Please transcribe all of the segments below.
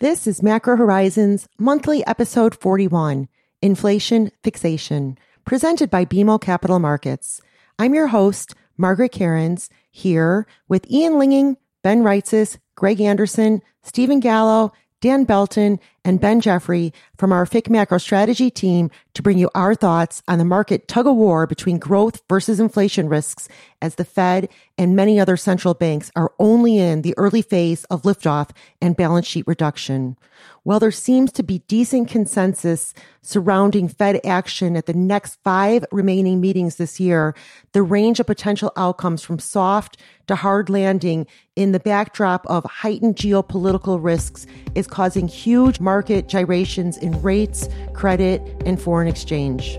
This is Macro Horizons monthly episode 41, Inflation Fixation, presented by BMO Capital Markets. I'm your host, Margaret Kerins, here with Ian Lyngen, Ben Reitzes, Greg Anderson, Stephen Gallo, Dan Belton, and Ben Jeffrey from our FIC Macro Strategy team to bring you our thoughts on the market tug of war between growth versus inflation risks as the Fed and many other central banks are only in the early phase of liftoff and balance sheet reduction. While there seems to be decent consensus surrounding Fed action at the next five remaining meetings this year, the range of potential outcomes from soft to hard landing in the backdrop of heightened geopolitical risks is causing huge market gyrations in rates, credit, and foreign exchange.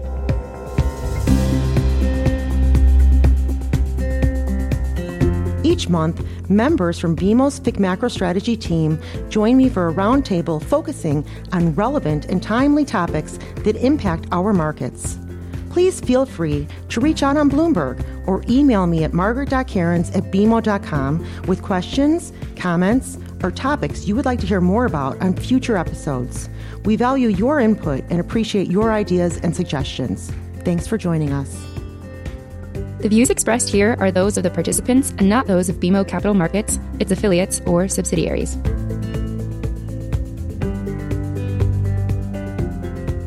Each month, members from BMO's FIC Macro Strategy team join me for a roundtable focusing on relevant and timely topics that impact our markets. Please feel free to reach out on Bloomberg or email me at margaret.kerins at bmo.com with questions, comments, or topics you would like to hear more about on future episodes. We value your input and appreciate your ideas and suggestions. Thanks for joining us. The views expressed here are those of the participants and not those of BMO Capital Markets, its affiliates, or subsidiaries.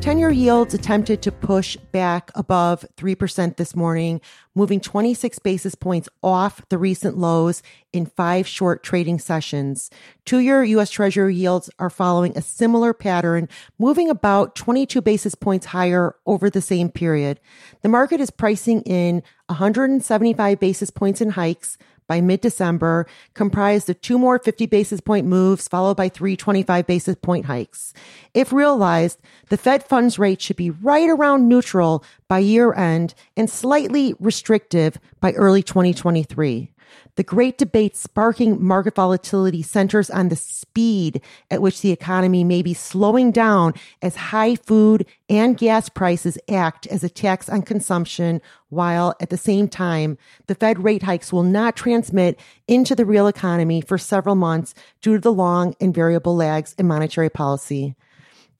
10 year yields attempted to push back above 3% this morning, moving 26 basis points off the recent lows in five short trading sessions. Two year U.S. Treasury yields are following a similar pattern, moving about 22 basis points higher over the same period. The market is pricing in 175 basis points in hikes by mid-December comprised of two more 50 basis point moves followed by three 25 basis point hikes. If realized, the Fed funds rate should be right around neutral by year end and slightly restrictive by early 2023. The great debate sparking market volatility centers on the speed at which the economy may be slowing down as high food and gas prices act as a tax on consumption, while at the same time, the Fed rate hikes will not transmit into the real economy for several months due to the long and variable lags in monetary policy.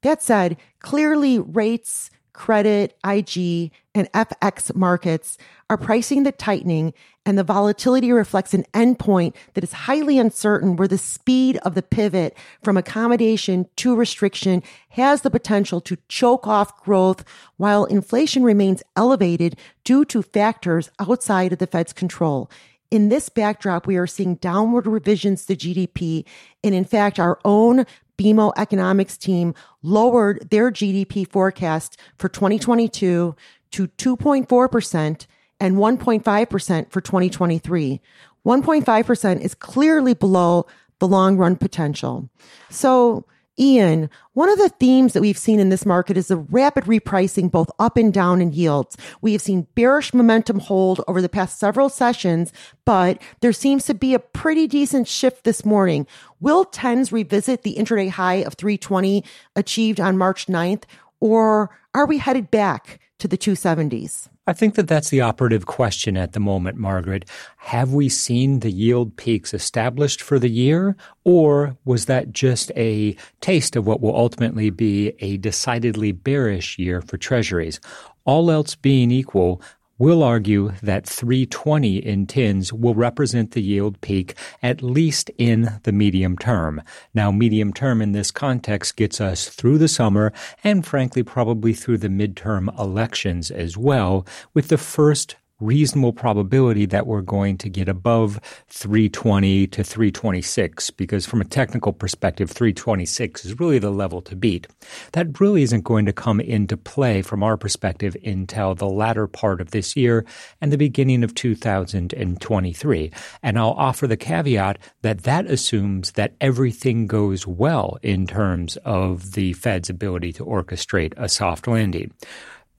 That said, clearly rates, credit, IG, and FX markets are pricing the tightening and the volatility reflects an endpoint that is highly uncertain where the speed of the pivot from accommodation to restriction has the potential to choke off growth while inflation remains elevated due to factors outside of the Fed's control. In this backdrop, we are seeing downward revisions to GDP. And in fact, our own BMO economics team lowered their GDP forecast for 2022 to 2.4% and 1.5% for 2023. 1.5% is clearly below the long run potential. So Ian, one of the themes that we've seen in this market is the rapid repricing both up and down in yields. We have seen bearish momentum hold over the past several sessions, but there seems to be a pretty decent shift this morning. Will tens revisit the intraday high of 320 achieved on March 9th, or are we headed back to the 270s? I think that that's the operative question at the moment, Margaret. Have we seen the yield peaks established for the year, or was that just a taste of what will ultimately be a decidedly bearish year for treasuries? All else being equal, We'll argue that 320 in tens will represent the yield peak at least in the medium term. Now, medium term in this context gets us through the summer and frankly probably through the midterm elections as well, with the first reasonable probability that we're going to get above 320 to 326 because from a technical perspective 326 is really the level to beat. That really isn't going to come into play from our perspective until the latter part of this year and the beginning of 2023. And I'll offer the caveat that that assumes that everything goes well in terms of the Fed's ability to orchestrate a soft landing.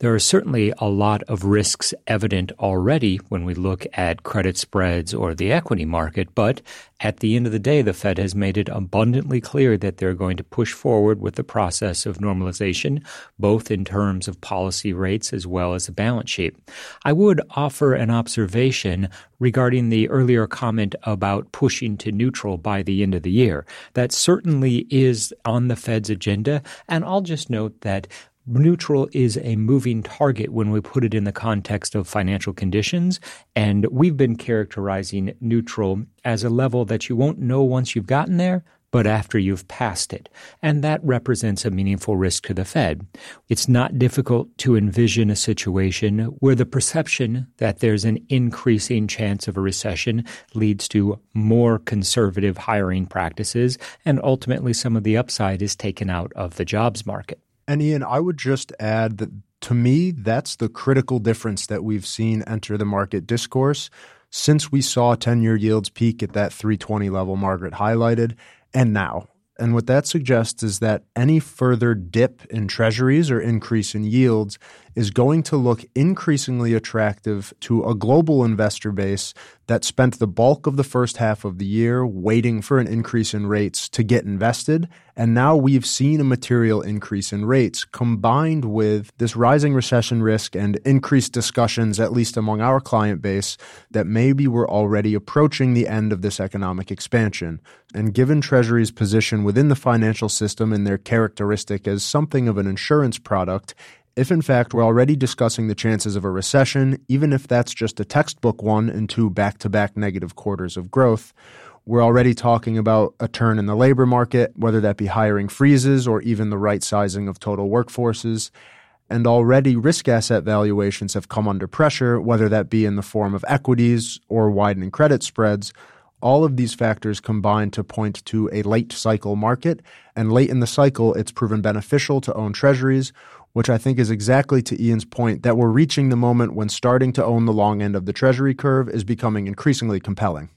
There are certainly a lot of risks evident already when we look at credit spreads or the equity market, but at the end of the day, the Fed has made it abundantly clear that they're going to push forward with the process of normalization, both in terms of policy rates as well as the balance sheet. I would offer an observation regarding the earlier comment about pushing to neutral by the end of the year. That certainly is on the Fed's agenda. And I'll just note that Neutral is a moving target when we put it in the context of financial conditions. And we've been characterizing neutral as a level that you won't know once you've gotten there, but after you've passed it. And that represents a meaningful risk to the Fed. It's not difficult to envision a situation where the perception that there's an increasing chance of a recession leads to more conservative hiring practices, and ultimately some of the upside is taken out of the jobs market. And Ian, I would just add that to me, that's the critical difference that we've seen enter the market discourse since we saw 10 year yields peak at that 320 level Margaret highlighted, and now. And what that suggests is that any further dip in treasuries or increase in yields is going to look increasingly attractive to a global investor base that spent the bulk of the first half of the year waiting for an increase in rates to get invested. And now we've seen a material increase in rates combined with this rising recession risk and increased discussions, at least among our client base, that maybe we're already approaching the end of this economic expansion. And given Treasury's position within the financial system and their characteristic as something of an insurance product, if in fact we're already discussing the chances of a recession, even if that's just a textbook one and two back to back negative quarters of growth, we're already talking about a turn in the labor market, whether that be hiring freezes or even the right sizing of total workforces. And already risk asset valuations have come under pressure, whether that be in the form of equities or widening credit spreads. All of these factors combine to point to a late cycle market. And late in the cycle, it's proven beneficial to own treasuries, which I think is exactly to Ian's point that we're reaching the moment when starting to own the long end of the treasury curve is becoming increasingly compelling.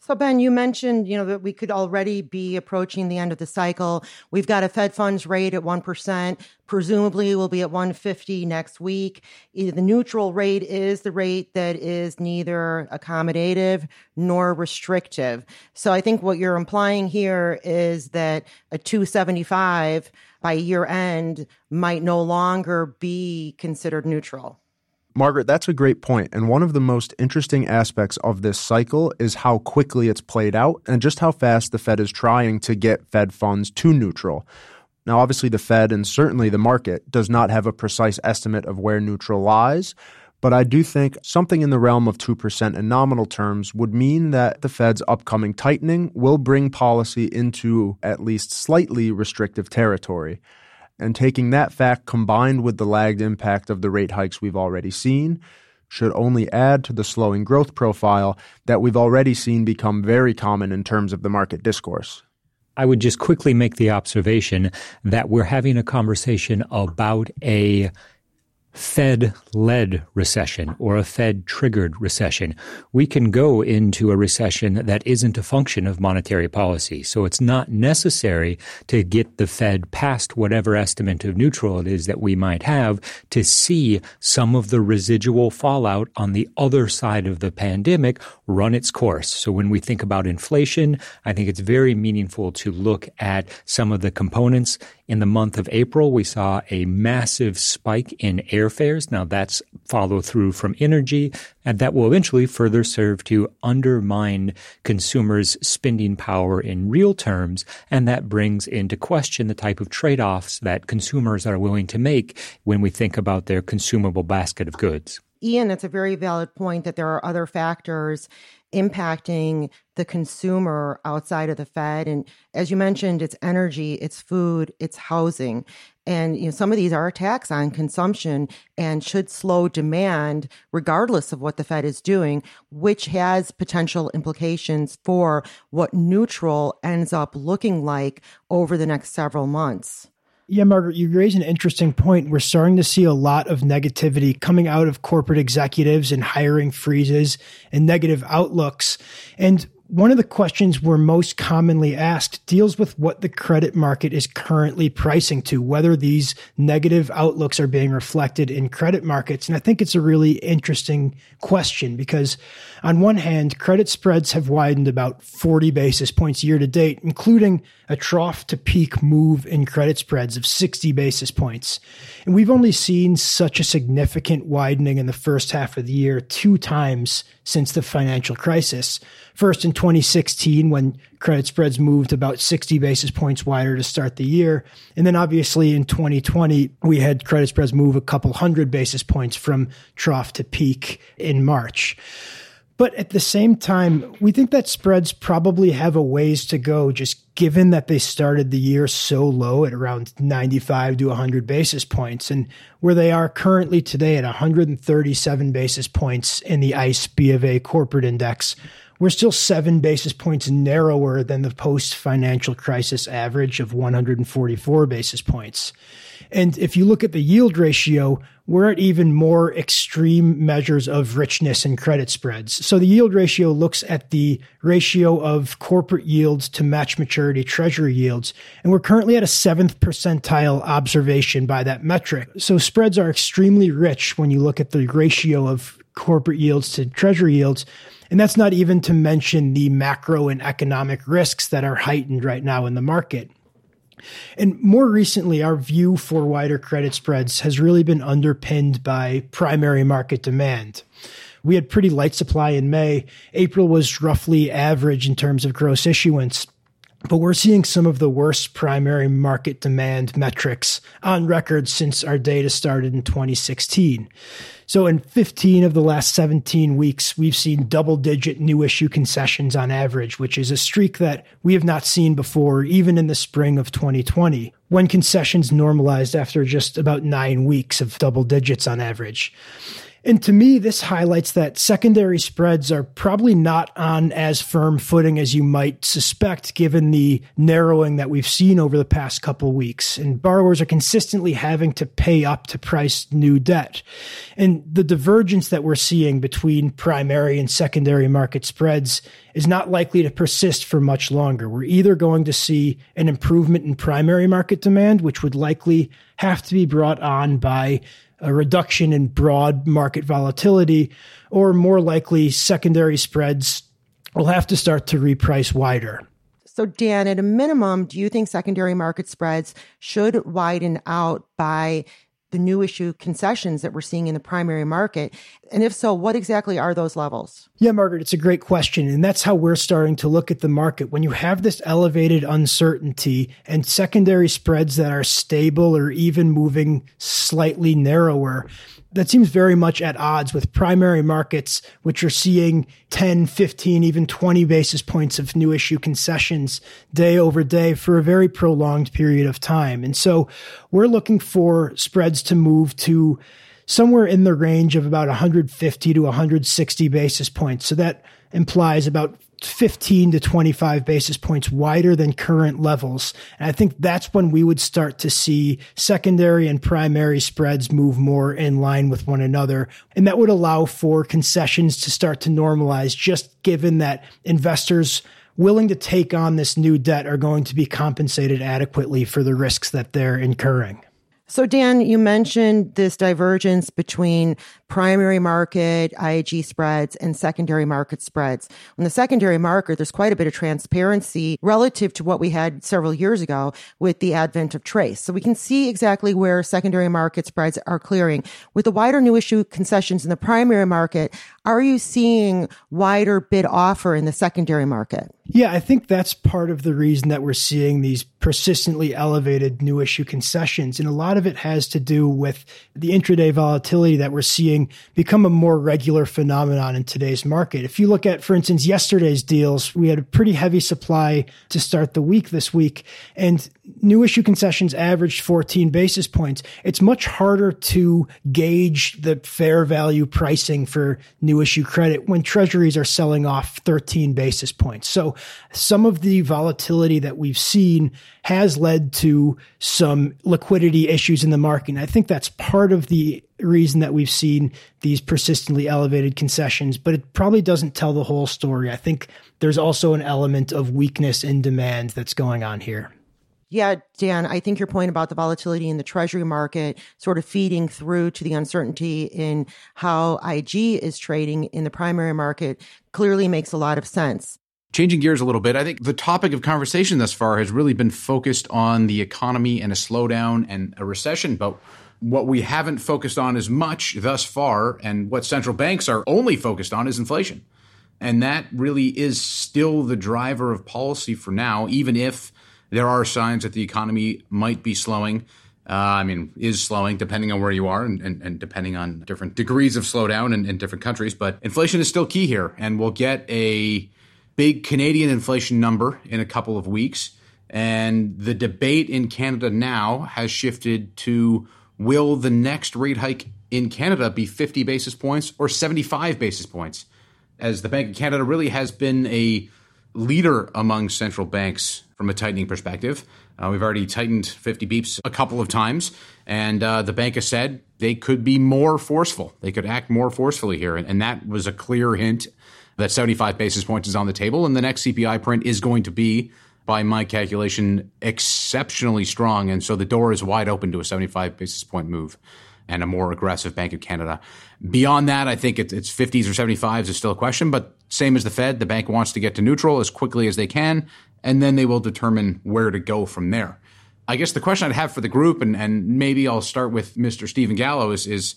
So Ben, you mentioned, you know, that we could already be approaching the end of the cycle. We've got a Fed funds rate at 1%. Presumably we'll be at 150 next week. The neutral rate is the rate that is neither accommodative nor restrictive. So I think what you're implying here is that a 275 by year end might no longer be considered neutral. Margaret, that's a great point. And one of the most interesting aspects of this cycle is how quickly it's played out and just how fast the Fed is trying to get Fed funds to neutral. Now, obviously, the Fed and certainly the market does not have a precise estimate of where neutral lies, but I do think something in the realm of 2% in nominal terms would mean that the Fed's upcoming tightening will bring policy into at least slightly restrictive territory. And taking that fact combined with the lagged impact of the rate hikes we've already seen should only add to the slowing growth profile that we've already seen become very common in terms of the market discourse. I would just quickly make the observation that we're having a conversation about a Fed led recession or a Fed triggered recession. We can go into a recession that isn't a function of monetary policy. So it's not necessary to get the Fed past whatever estimate of neutral it is that we might have to see some of the residual fallout on the other side of the pandemic run its course. So when we think about inflation, I think it's very meaningful to look at some of the components in the month of April, we saw a massive spike in airfares. Now that's follow through from energy, and that will eventually further serve to undermine consumers' spending power in real terms. And that brings into question the type of trade offs that consumers are willing to make when we think about their consumable basket of goods. Ian, that's a very valid point that there are other factors impacting the consumer outside of the Fed. And as you mentioned, it's energy, it's food, it's housing. And you know, some of these are attacks on consumption and should slow demand regardless of what the Fed is doing, which has potential implications for what neutral ends up looking like over the next several months. Yeah, Margaret, you raise an interesting point. We're starting to see a lot of negativity coming out of corporate executives and hiring freezes and negative outlooks. And one of the questions we're most commonly asked deals with what the credit market is currently pricing to, whether these negative outlooks are being reflected in credit markets. And I think it's a really interesting question because, on one hand, credit spreads have widened about 40 basis points year to date, including a trough to peak move in credit spreads of 60 basis points. And we've only seen such a significant widening in the first half of the year two times since the financial crisis. First in 2016, when credit spreads moved about 60 basis points wider to start the year. And then obviously in 2020, we had credit spreads move a couple hundred basis points from trough to peak in March. But at the same time, we think that spreads probably have a ways to go, just given that they started the year so low at around 95 to 100 basis points, and where they are currently today at 137 basis points in the ICE B of A corporate index. We're still seven basis points narrower than the post financial crisis average of 144 basis points. And if you look at the yield ratio, we're at even more extreme measures of richness in credit spreads. So the yield ratio looks at the ratio of corporate yields to match maturity treasury yields. And we're currently at a seventh percentile observation by that metric. So spreads are extremely rich when you look at the ratio of corporate yields to treasury yields. And that's not even to mention the macro and economic risks that are heightened right now in the market. And more recently, our view for wider credit spreads has really been underpinned by primary market demand. We had pretty light supply in May. April was roughly average in terms of gross issuance. But we're seeing some of the worst primary market demand metrics on record since our data started in 2016. So in 15 of the last 17 weeks, we've seen double digit new issue concessions on average, which is a streak that we have not seen before, even in the spring of 2020, when concessions normalized after just about nine weeks of double digits on average. And to me, this highlights that secondary spreads are probably not on as firm footing as you might suspect, given the narrowing that we've seen over the past couple weeks. And borrowers are consistently having to pay up to price new debt. And the divergence that we're seeing between primary and secondary market spreads is not likely to persist for much longer. We're either going to see an improvement in primary market demand, which would likely have to be brought on by a reduction in broad market volatility, or more likely, secondary spreads will have to start to reprice wider. So, Dan, at a minimum, do you think secondary market spreads should widen out by the new issue concessions that we're seeing in the primary market? And if so, what exactly are those levels? Yeah, Margaret, it's a great question. And that's how we're starting to look at the market. When you have this elevated uncertainty and secondary spreads that are stable or even moving slightly narrower, that seems very much at odds with primary markets, which are seeing 10, 15, even 20 basis points of new issue concessions day over day for a very prolonged period of time. And so we're looking for spreads to move to somewhere in the range of about 150 to 160 basis points. So that implies about 15 to 25 basis points wider than current levels. And I think that's when we would start to see secondary and primary spreads move more in line with one another. And that would allow for concessions to start to normalize, just given that investors willing to take on this new debt are going to be compensated adequately for the risks that they're incurring. So, Dan, you mentioned this divergence between primary market IAG spreads and secondary market spreads. In the secondary market, there's quite a bit of transparency relative to what we had several years ago with the advent of TRACE. So we can see exactly where secondary market spreads are clearing. With the wider new issue concessions in the primary market, are you seeing wider bid offer in the secondary market? Yeah, I think that's part of the reason that we're seeing these persistently elevated new issue concessions. And a lot of it has to do with the intraday volatility that we're seeing become a more regular phenomenon in today's market. If you look at, for instance, yesterday's deals, we had a pretty heavy supply to start the week this week. And new issue concessions averaged 14 basis points. It's much harder to gauge the fair value pricing for new issue credit when treasuries are selling off 13 basis points. So some of the volatility that we've seen has led to some liquidity issues in the market. And I think that's part of the reason that we've seen these persistently elevated concessions, but it probably doesn't tell the whole story. I think there's also an element of weakness in demand that's going on here. Yeah, Dan, I think your point about the volatility in the treasury market sort of feeding through to the uncertainty in how IG is trading in the primary market clearly makes a lot of sense. Changing gears a little bit, I think the topic of conversation thus far has really been focused on the economy and a slowdown and a recession. But what we haven't focused on as much thus far, and what central banks are only focused on, is inflation. And that really is still the driver of policy for now, even if there are signs that the economy might be slowing. Uh, I mean, is slowing depending on where you are and, and, and depending on different degrees of slowdown in, in different countries. But inflation is still key here, and we'll get a big Canadian inflation number in a couple of weeks. And the debate in Canada now has shifted to will the next rate hike in Canada be 50 basis points or 75 basis points? As the Bank of Canada really has been a leader among central banks from a tightening perspective. Uh, we've already tightened 50 beeps a couple of times, and uh, the bank has said they could be more forceful. They could act more forcefully here, and, and that was a clear hint that 75 basis points is on the table, and the next CPI print is going to be, by my calculation, exceptionally strong, and so the door is wide open to a 75 basis point move and a more aggressive Bank of Canada. Beyond that, I think it's 50s or 75s is still a question, but same as the Fed, the bank wants to get to neutral as quickly as they can, and then they will determine where to go from there. I guess the question I'd have for the group, and, and maybe I'll start with Mr. Stephen Gallo, is, is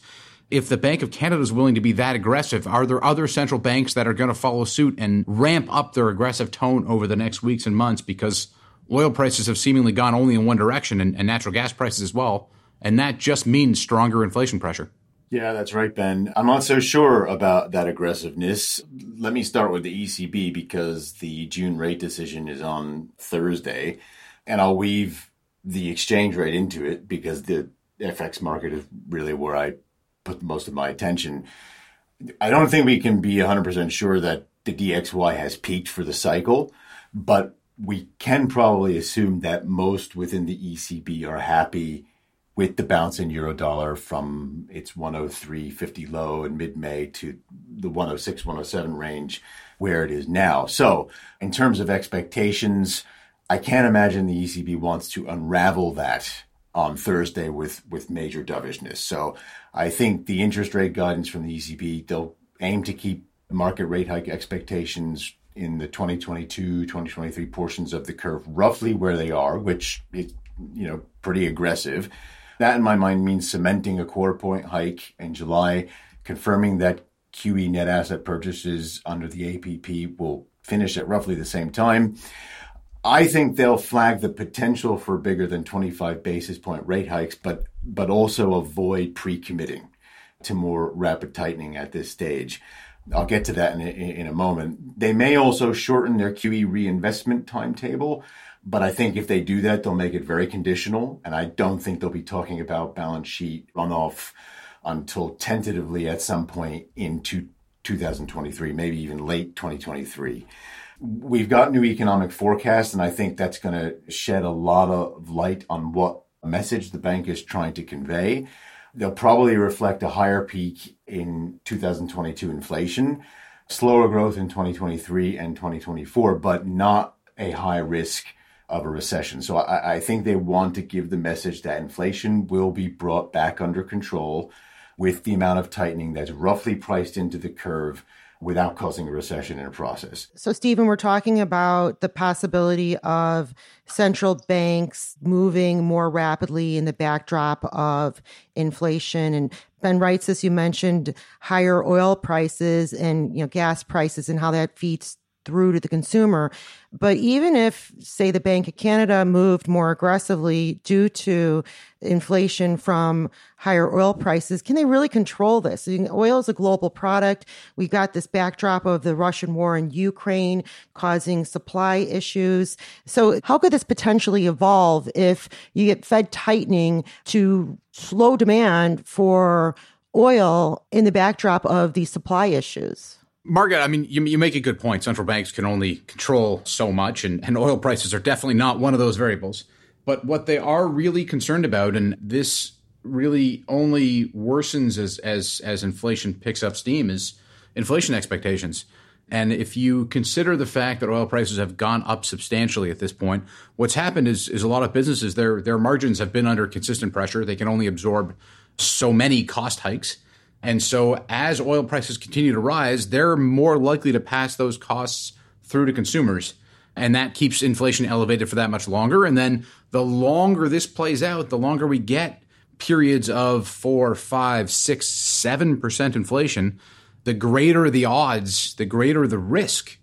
if the Bank of Canada is willing to be that aggressive, are there other central banks that are going to follow suit and ramp up their aggressive tone over the next weeks and months? Because oil prices have seemingly gone only in one direction and, and natural gas prices as well. And that just means stronger inflation pressure. Yeah, that's right, Ben. I'm not so sure about that aggressiveness. Let me start with the ECB because the June rate decision is on Thursday, and I'll weave the exchange rate into it because the FX market is really where I put most of my attention. I don't think we can be 100% sure that the DXY has peaked for the cycle, but we can probably assume that most within the ECB are happy with the bounce in euro dollar from its 103.50 low in mid May to the 106, 107 range where it is now. So, in terms of expectations, I can't imagine the ECB wants to unravel that on Thursday with, with major dovishness. So, I think the interest rate guidance from the ECB, they'll aim to keep market rate hike expectations in the 2022 2023 portions of the curve roughly where they are which is you know pretty aggressive that, in my mind, means cementing a quarter point hike in July, confirming that QE net asset purchases under the APP will finish at roughly the same time. I think they'll flag the potential for bigger than 25 basis point rate hikes, but but also avoid pre-committing to more rapid tightening at this stage. I'll get to that in a, in a moment. They may also shorten their QE reinvestment timetable. But I think if they do that, they'll make it very conditional. And I don't think they'll be talking about balance sheet runoff until tentatively at some point into 2023, maybe even late 2023. We've got new economic forecasts, and I think that's going to shed a lot of light on what message the bank is trying to convey. They'll probably reflect a higher peak in 2022 inflation, slower growth in 2023 and 2024, but not a high risk of a recession. So I, I, think they want to give the message that inflation will be brought back under control with the amount of tightening that's roughly priced into the curve without causing a recession in a process. So, Stephen, we're talking about the possibility of central banks moving more rapidly in the backdrop of inflation. And Ben Reitzes, as you mentioned, higher oil prices and you know gas prices and how that feeds through to the consumer. But even if, say, the Bank of Canada moved more aggressively due to inflation from higher oil prices, can they really control this? Oil is a global product. We've got this backdrop of the Russian war in Ukraine causing supply issues. So how could this potentially evolve if you get Fed tightening to slow demand for oil in the backdrop of these supply issues? Margaret, I mean, you, you make a good point. Central banks can only control so much, and, and oil prices are definitely not one of those variables. But what they are really concerned about, and this really only worsens as, as, as inflation picks up steam, is inflation expectations. And if you consider the fact that oil prices have gone up substantially at this point, what's happened is, is a lot of businesses, their, their margins have been under consistent pressure. They can only absorb so many cost hikes. And so as oil prices continue to rise, they're more likely to pass those costs through to consumers. And that keeps inflation elevated for that much longer. And then the longer this plays out, the longer we get periods of four, five, six, seven percent inflation, the greater the odds, the greater the risk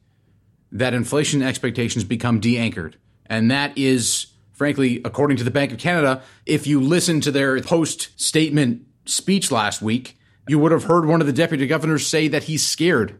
that inflation expectations become de anchored. And that is, frankly, according to the Bank of Canada, if you listen to their post statement speech last week, you would have heard one of the deputy governors say that he's scared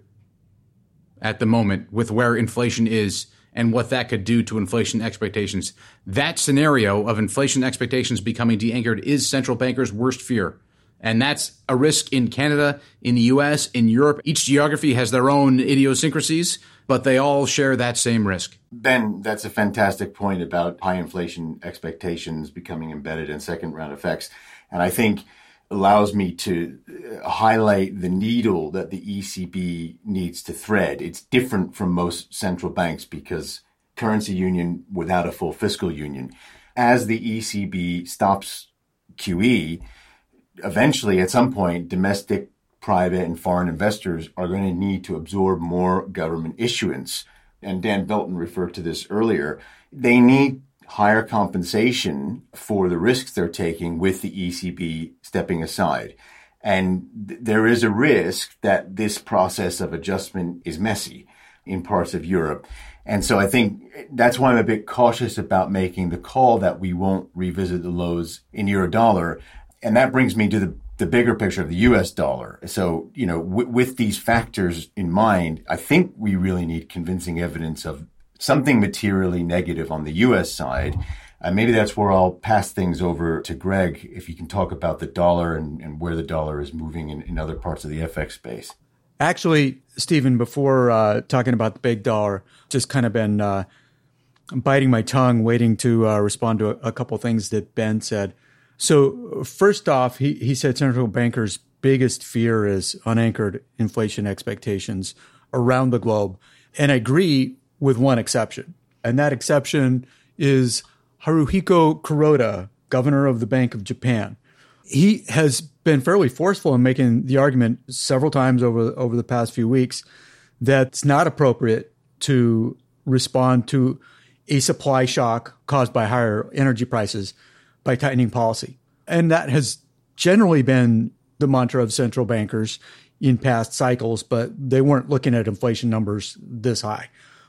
at the moment with where inflation is and what that could do to inflation expectations. That scenario of inflation expectations becoming de anchored is central bankers' worst fear. And that's a risk in Canada, in the US, in Europe. Each geography has their own idiosyncrasies, but they all share that same risk. Ben, that's a fantastic point about high inflation expectations becoming embedded in second round effects. And I think allows me to uh, highlight the needle that the ECB needs to thread. It's different from most central banks because currency union without a full fiscal union. As the ECB stops QE, eventually at some point, domestic, private, and foreign investors are going to need to absorb more government issuance. And Dan Belton referred to this earlier. They need higher compensation for the risks they're taking with the ECB stepping aside. And th- there is a risk that this process of adjustment is messy in parts of Europe. And so I think eh, that's why I'm a bit cautious about making the call that we won't revisit the lows in euro dollar. And that brings me to the, the bigger picture of the US dollar. So, you know, w- with these factors in mind, I think we really need convincing evidence of something materially negative on the U.S. side. Uh, maybe that's where I'll pass things over to Greg if you can talk about the dollar and, and where the dollar is moving in, in, other parts of the FX space. Actually, Stephen, before uh, talking about the big dollar, just kind of been uh, biting my tongue, waiting to uh, respond to a, a couple things that Ben said. So, first off, he, he said central bankers' biggest fear is unanchored inflation expectations around the globe. And I agree with one exception. And that exception is Haruhiko Kuroda, governor of the Bank of Japan. He has been fairly forceful in making the argument several times over, over the past few weeks that it's not appropriate to respond to a supply shock caused by higher energy prices by tightening policy. And that has generally been the mantra of central bankers in past cycles, but they weren't looking at inflation numbers this high.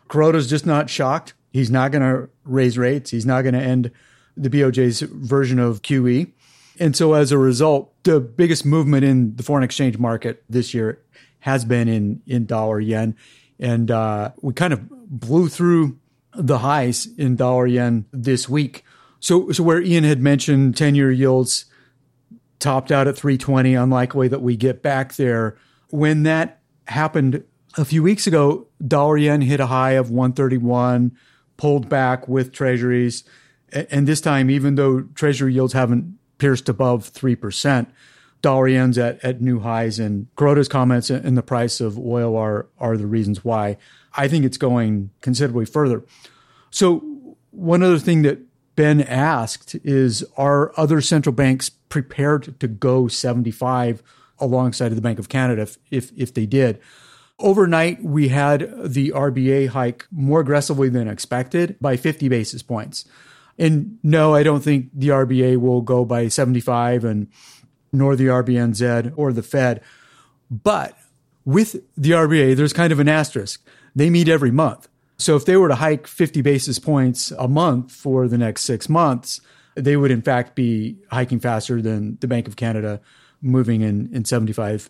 Kuroda's just not shocked. He's not going to raise rates. He's not going to end the BOJ's version of QE. And so as a result, the biggest movement in the foreign exchange market this year has been in, in dollar yen. And uh, we kind of blew through the highs in dollar yen this week. So, so where Ian had mentioned 10 year yields topped out at 320, unlikely that we get back there. When that happened a few weeks ago, dollar yen hit a high of 131, pulled back with treasuries. And this time, even though treasury yields haven't pierced above 3%, dollar yen's at, at new highs. And Kuroda's comments and the price of oil are, are the reasons why. I think it's going considerably further. So, one other thing that Ben asked is Are other central banks prepared to go 75 alongside of the Bank of Canada if, if, if they did? Overnight, we had the RBA hike more aggressively than expected by 50 basis points. And no, I don't think the RBA will go by 75 and nor the RBNZ or the Fed. But with the RBA, there's kind of an asterisk. they meet every month. So if they were to hike 50 basis points a month for the next six months, they would in fact be hiking faster than the Bank of Canada moving in, in 75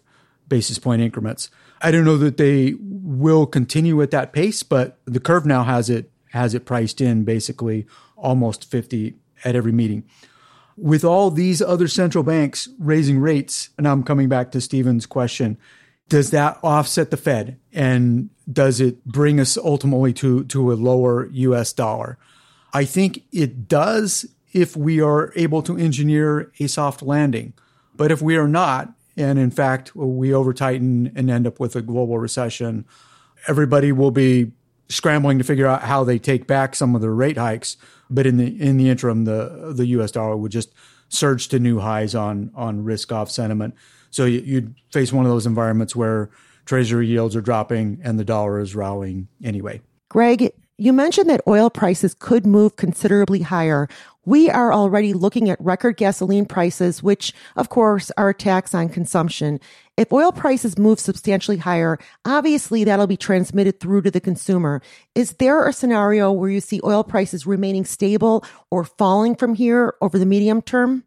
basis point increments. I don't know that they will continue at that pace, but the curve now has it has it priced in basically almost 50 at every meeting. With all these other central banks raising rates, and I'm coming back to Stephen's question, does that offset the Fed? And does it bring us ultimately to, to a lower US dollar? I think it does if we are able to engineer a soft landing. But if we are not, and in fact we over tighten and end up with a global recession, everybody will be scrambling to figure out how they take back some of the rate hikes. But in the in the interim, the the U.S. dollar would just surge to new highs on on risk off sentiment. So you'd face one of those environments where treasury yields are dropping and the dollar is rallying anyway. Greg, you mentioned that oil prices could move considerably higher. We are already looking at record gasoline prices, which of course are a tax on consumption. If oil prices move substantially higher, obviously that'll be transmitted through to the consumer. Is there a scenario where you see oil prices remaining stable or falling from here over the medium term?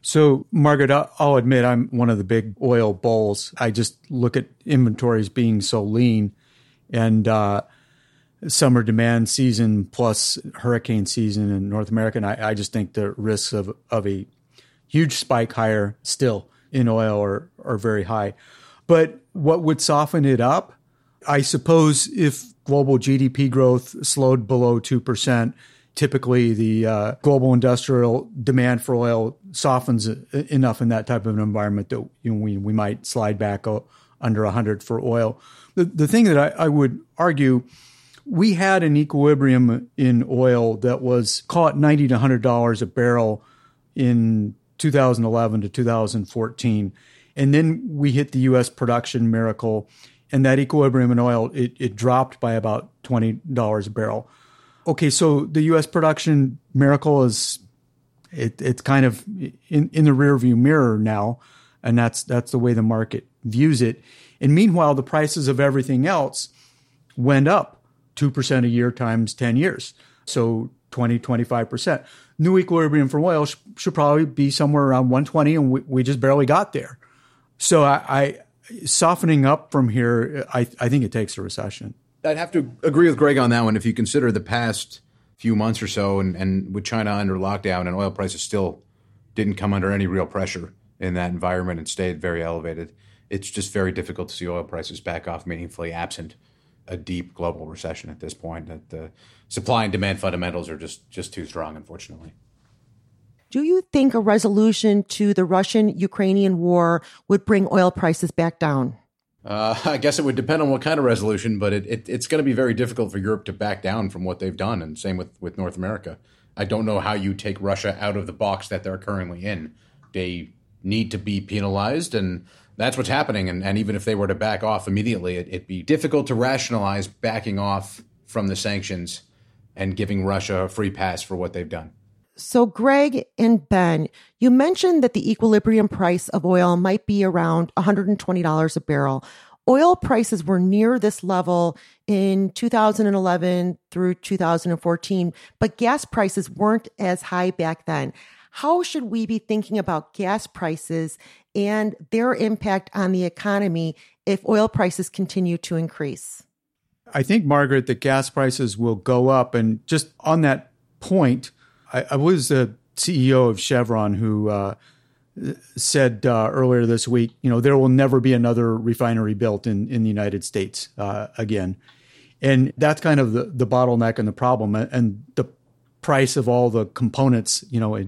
So, Margaret, I'll admit I'm one of the big oil bulls. I just look at inventories being so lean and uh, summer demand season plus hurricane season in North America. And I, I just think the risks of, of a huge spike higher still in oil are, are very high. But what would soften it up? I suppose if global GDP growth slowed below 2%, typically the uh, global industrial demand for oil softens enough in that type of an environment that you know, we, we might slide back under 100 for oil. The, the thing that I, I would argue, we had an equilibrium in oil that was, caught it 90 to $100 a barrel in 2011 to 2014. And then we hit the US production miracle, and that equilibrium in oil, it, it dropped by about $20 a barrel okay, so the U.S. production miracle is it, it's kind of in, in the rearview mirror now, and that's that's the way the market views it. And meanwhile, the prices of everything else went up two percent a year times ten years, so 20, 25 percent. New equilibrium for oil sh- should probably be somewhere around 120, and we, we just barely got there. So I, I softening up from here, I, I think it takes a recession. I'd have to agree with Greg on that one. If you consider the past few months or so, and, and with China under lockdown and oil prices still didn't come under any real pressure in that environment and stayed very elevated, it's just very difficult to see oil prices back off meaningfully absent a deep global recession at this point. That the supply and demand fundamentals are just just too strong, unfortunately. Do you think a resolution to the Russian Ukrainian war would bring oil prices back down? Uh, I guess it would depend on what kind of resolution, but it, it, it's going to be very difficult for Europe to back down from what they've done, and same with, with North America. I don't know how you take Russia out of the box that they're currently in. They need to be penalized, and that's what's happening. And, and even if they were to back off immediately, it, it'd be difficult to rationalize backing off from the sanctions and giving Russia a free pass for what they've done. So, Greg and Ben, you mentioned that the equilibrium price of oil might be around $120 a barrel. Oil prices were near this level in 2011 through 2014, but gas prices weren't as high back then. How should we be thinking about gas prices and their impact on the economy if oil prices continue to increase? I think, Margaret, that gas prices will go up. And just on that point, I, I was the CEO of Chevron who uh, said uh, earlier this week, you know, there will never be another refinery built in, in the United States uh, again. And that's kind of the, the bottleneck and the problem. And the price of all the components, you know,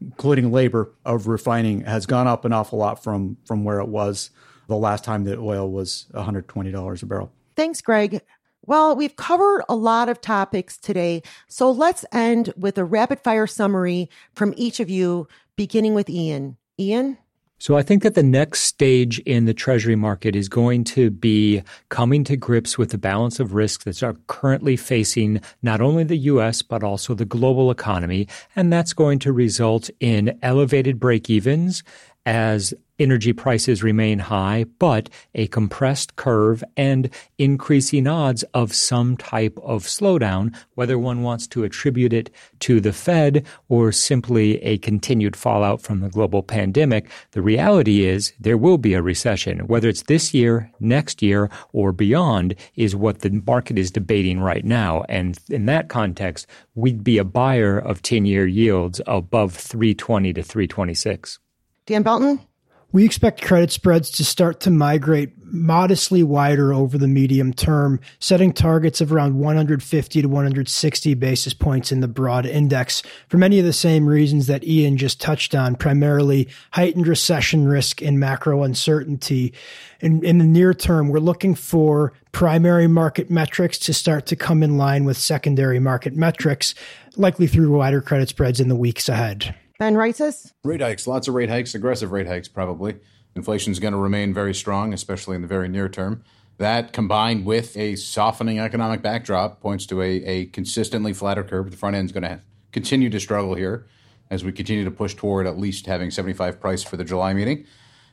including labor of refining, has gone up an awful lot from, from where it was the last time that oil was $120 a barrel. Thanks, Greg. Well, we've covered a lot of topics today. So let's end with a rapid fire summary from each of you, beginning with Ian. Ian? So I think that the next stage in the treasury market is going to be coming to grips with the balance of risks that are currently facing not only the US but also the global economy. And that's going to result in elevated break evens as energy prices remain high, but a compressed curve and increasing odds of some type of slowdown, whether one wants to attribute it to the Fed or simply a continued fallout from the global pandemic. The reality is there will be a recession. Whether it's this year, next year, or beyond is what the market is debating right now. And in that context, we'd be a buyer of 10 year yields above 320 to 326. Dan Belton? We expect credit spreads to start to migrate modestly wider over the medium term, setting targets of around 150 to 160 basis points in the broad index for many of the same reasons that Ian just touched on, primarily heightened recession risk and macro uncertainty. In, in the near term, we're looking for primary market metrics to start to come in line with secondary market metrics, likely through wider credit spreads in the weeks ahead. Ben Reitzes? Rate hikes, lots of rate hikes, aggressive rate hikes, probably. Inflation is going to remain very strong, especially in the very near term. That combined with a softening economic backdrop points to a, a consistently flatter curve. The front end is going to continue to struggle here as we continue to push toward at least having 75 price for the July meeting.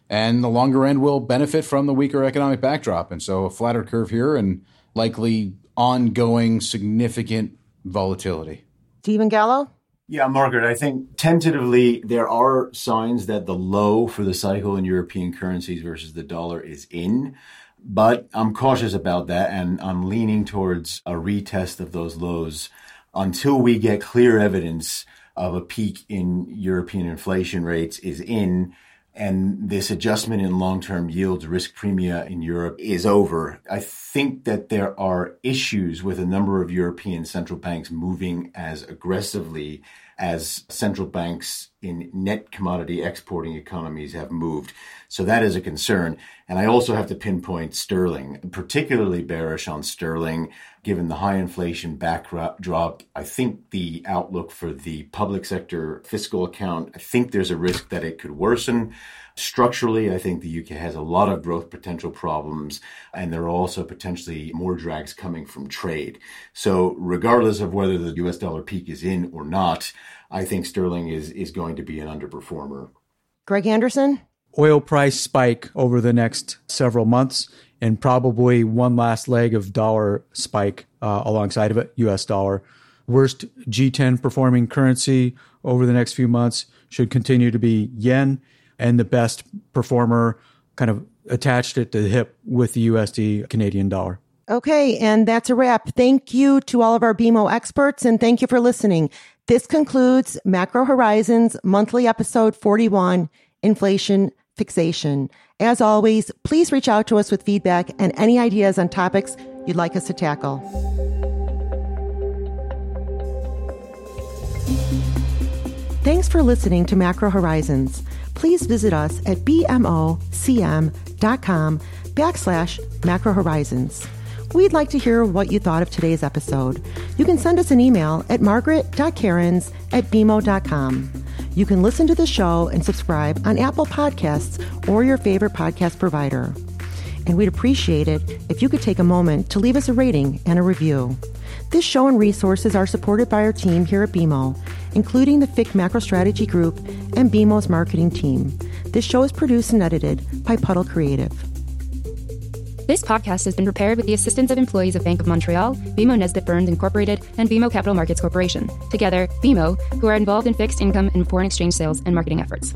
And the longer end will benefit from the weaker economic backdrop. And so a flatter curve here and likely ongoing significant volatility. Stephen Gallo? Yeah, Margaret, I think tentatively there are signs that the low for the cycle in European currencies versus the dollar is in. But I'm cautious about that and I'm leaning towards a retest of those lows until we get clear evidence of a peak in European inflation rates is in and this adjustment in long-term yields risk premia in Europe is over. I think that there are issues with a number of European central banks moving as aggressively as central banks in net commodity exporting economies have moved. So that is a concern. And I also have to pinpoint sterling, particularly bearish on sterling, given the high inflation backdrop. I think the outlook for the public sector fiscal account, I think there's a risk that it could worsen. Structurally, I think the UK has a lot of growth potential problems, and there are also potentially more drags coming from trade. So, regardless of whether the US dollar peak is in or not, I think sterling is, is going to be an underperformer. Greg Anderson? Oil price spike over the next several months, and probably one last leg of dollar spike uh, alongside of it, US dollar. Worst G10 performing currency over the next few months should continue to be yen and the best performer kind of attached it to the hip with the USD Canadian dollar. Okay, and that's a wrap. Thank you to all of our BMO experts and thank you for listening. This concludes Macro Horizons monthly episode 41, Inflation Fixation. As always, please reach out to us with feedback and any ideas on topics you'd like us to tackle. Thanks for listening to Macro Horizons please visit us at bmocm.com backslash macro horizons. We'd like to hear what you thought of today's episode. You can send us an email at margaret.kerins at bmo.com. You can listen to the show and subscribe on Apple Podcasts or your favorite podcast provider. And we'd appreciate it if you could take a moment to leave us a rating and a review. This show and resources are supported by our team here at BMO, including the FIC Macro Strategy Group and BMO's marketing team. This show is produced and edited by Puddle Creative. This podcast has been prepared with the assistance of employees of Bank of Montreal, BMO Nesbitt Burns Incorporated, and BMO Capital Markets Corporation. Together, BMO, who are involved in fixed income and foreign exchange sales and marketing efforts.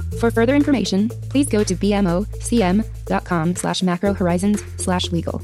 For further information, please go to bmocm.com slash macrohorizons slash legal.